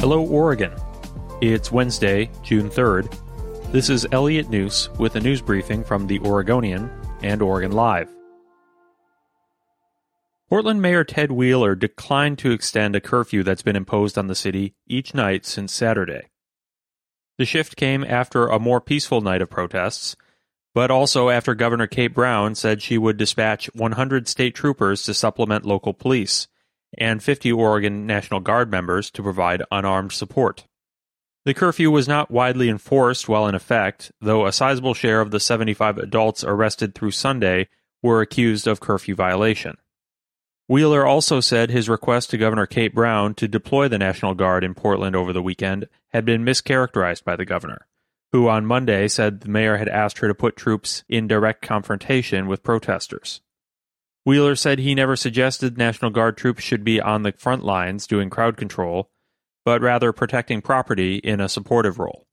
Hello, Oregon. It's Wednesday, June 3rd. This is Elliot Njus with a news briefing from The Oregonian and Oregon Live. Portland Mayor Ted Wheeler declined to extend a curfew that's been imposed on the city each night since Saturday. The shift came after a more peaceful night of protests, but also after Governor Kate Brown said she would dispatch 100 state troopers to supplement local police and 50 Oregon National Guard members to provide unarmed support. The curfew was not widely enforced while in effect, though a sizable share of the 75 adults arrested through Sunday were accused of curfew violation. Wheeler also said his request to Governor Kate Brown to deploy the National Guard in Portland over the weekend had been mischaracterized by the governor, who on Monday said the mayor had asked her to put troops in direct confrontation with protesters. Wheeler said he never suggested National Guard troops should be on the front lines doing crowd control, but rather protecting property in a supportive role.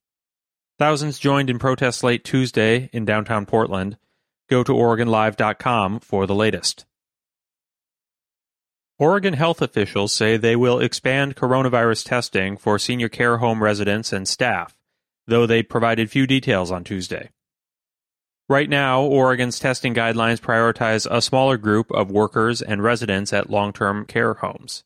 Thousands joined in protests late Tuesday in downtown Portland. Go to OregonLive.com for the latest. Oregon health officials say they will expand coronavirus testing for senior care home residents and staff, though they provided few details on Tuesday. Right now, Oregon's testing guidelines prioritize a smaller group of workers and residents at long term care homes.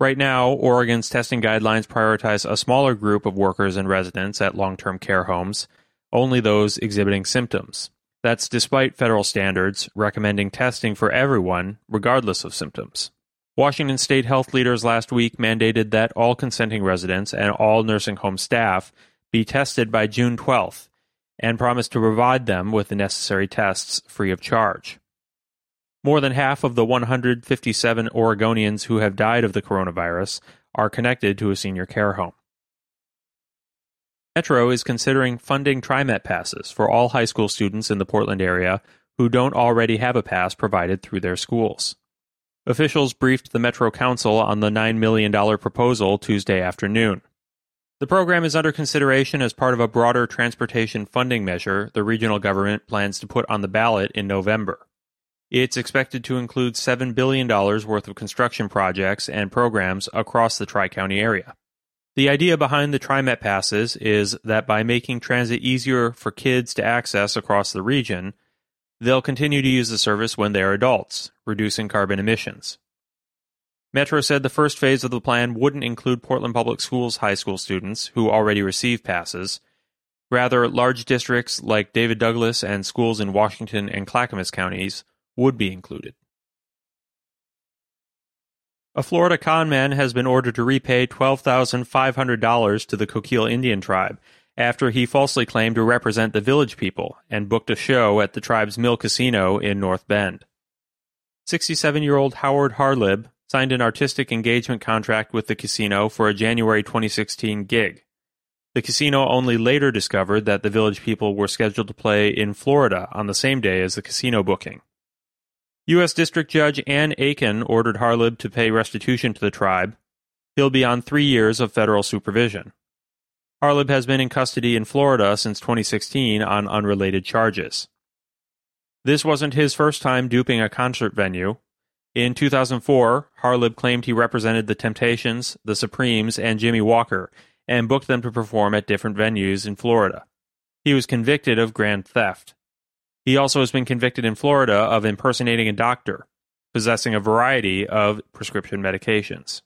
Right now, Oregon's testing guidelines prioritize a smaller group of workers and residents at long term care homes, only those exhibiting symptoms. That's despite federal standards recommending testing for everyone, regardless of symptoms. Washington state health leaders last week mandated that all consenting residents and all nursing home staff be tested by June 12th and promised to provide them with the necessary tests free of charge. More than half of the 157 Oregonians who have died of the coronavirus are connected to a senior care home. Metro is considering funding TriMet passes for all high school students in the Portland area who don't already have a pass provided through their schools. Officials briefed the Metro Council on the $9 million proposal Tuesday afternoon. The program is under consideration as part of a broader transportation funding measure the regional government plans to put on the ballot in November. It's expected to include $7 billion worth of construction projects and programs across the Tri County area. The idea behind the TriMet passes is that by making transit easier for kids to access across the region, they'll continue to use the service when they are adults, reducing carbon emissions. Metro said the first phase of the plan wouldn't include Portland Public Schools high school students who already receive passes. Rather, large districts like David Douglas and schools in Washington and Clackamas counties would be included. A Florida con man has been ordered to repay $12,500 to the Coquille Indian tribe after he falsely claimed to represent the village people and booked a show at the tribe's Mill Casino in North Bend. 67 year old Howard Harlib signed an artistic engagement contract with the casino for a January 2016 gig. The casino only later discovered that the village people were scheduled to play in Florida on the same day as the casino booking. U.S. District Judge Ann Aiken ordered Harlib to pay restitution to the tribe. He'll be on three years of federal supervision. Harlib has been in custody in Florida since 2016 on unrelated charges. This wasn't his first time duping a concert venue. In 2004, Harlib claimed he represented the Temptations, the Supremes, and Jimmy Walker and booked them to perform at different venues in Florida. He was convicted of grand theft. He also has been convicted in Florida of impersonating a doctor, possessing a variety of prescription medications.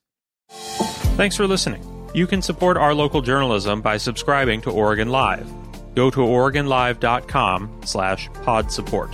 Thanks for listening. You can support our local journalism by subscribing to Oregon Live. Go to OregonLive.com slash pod support.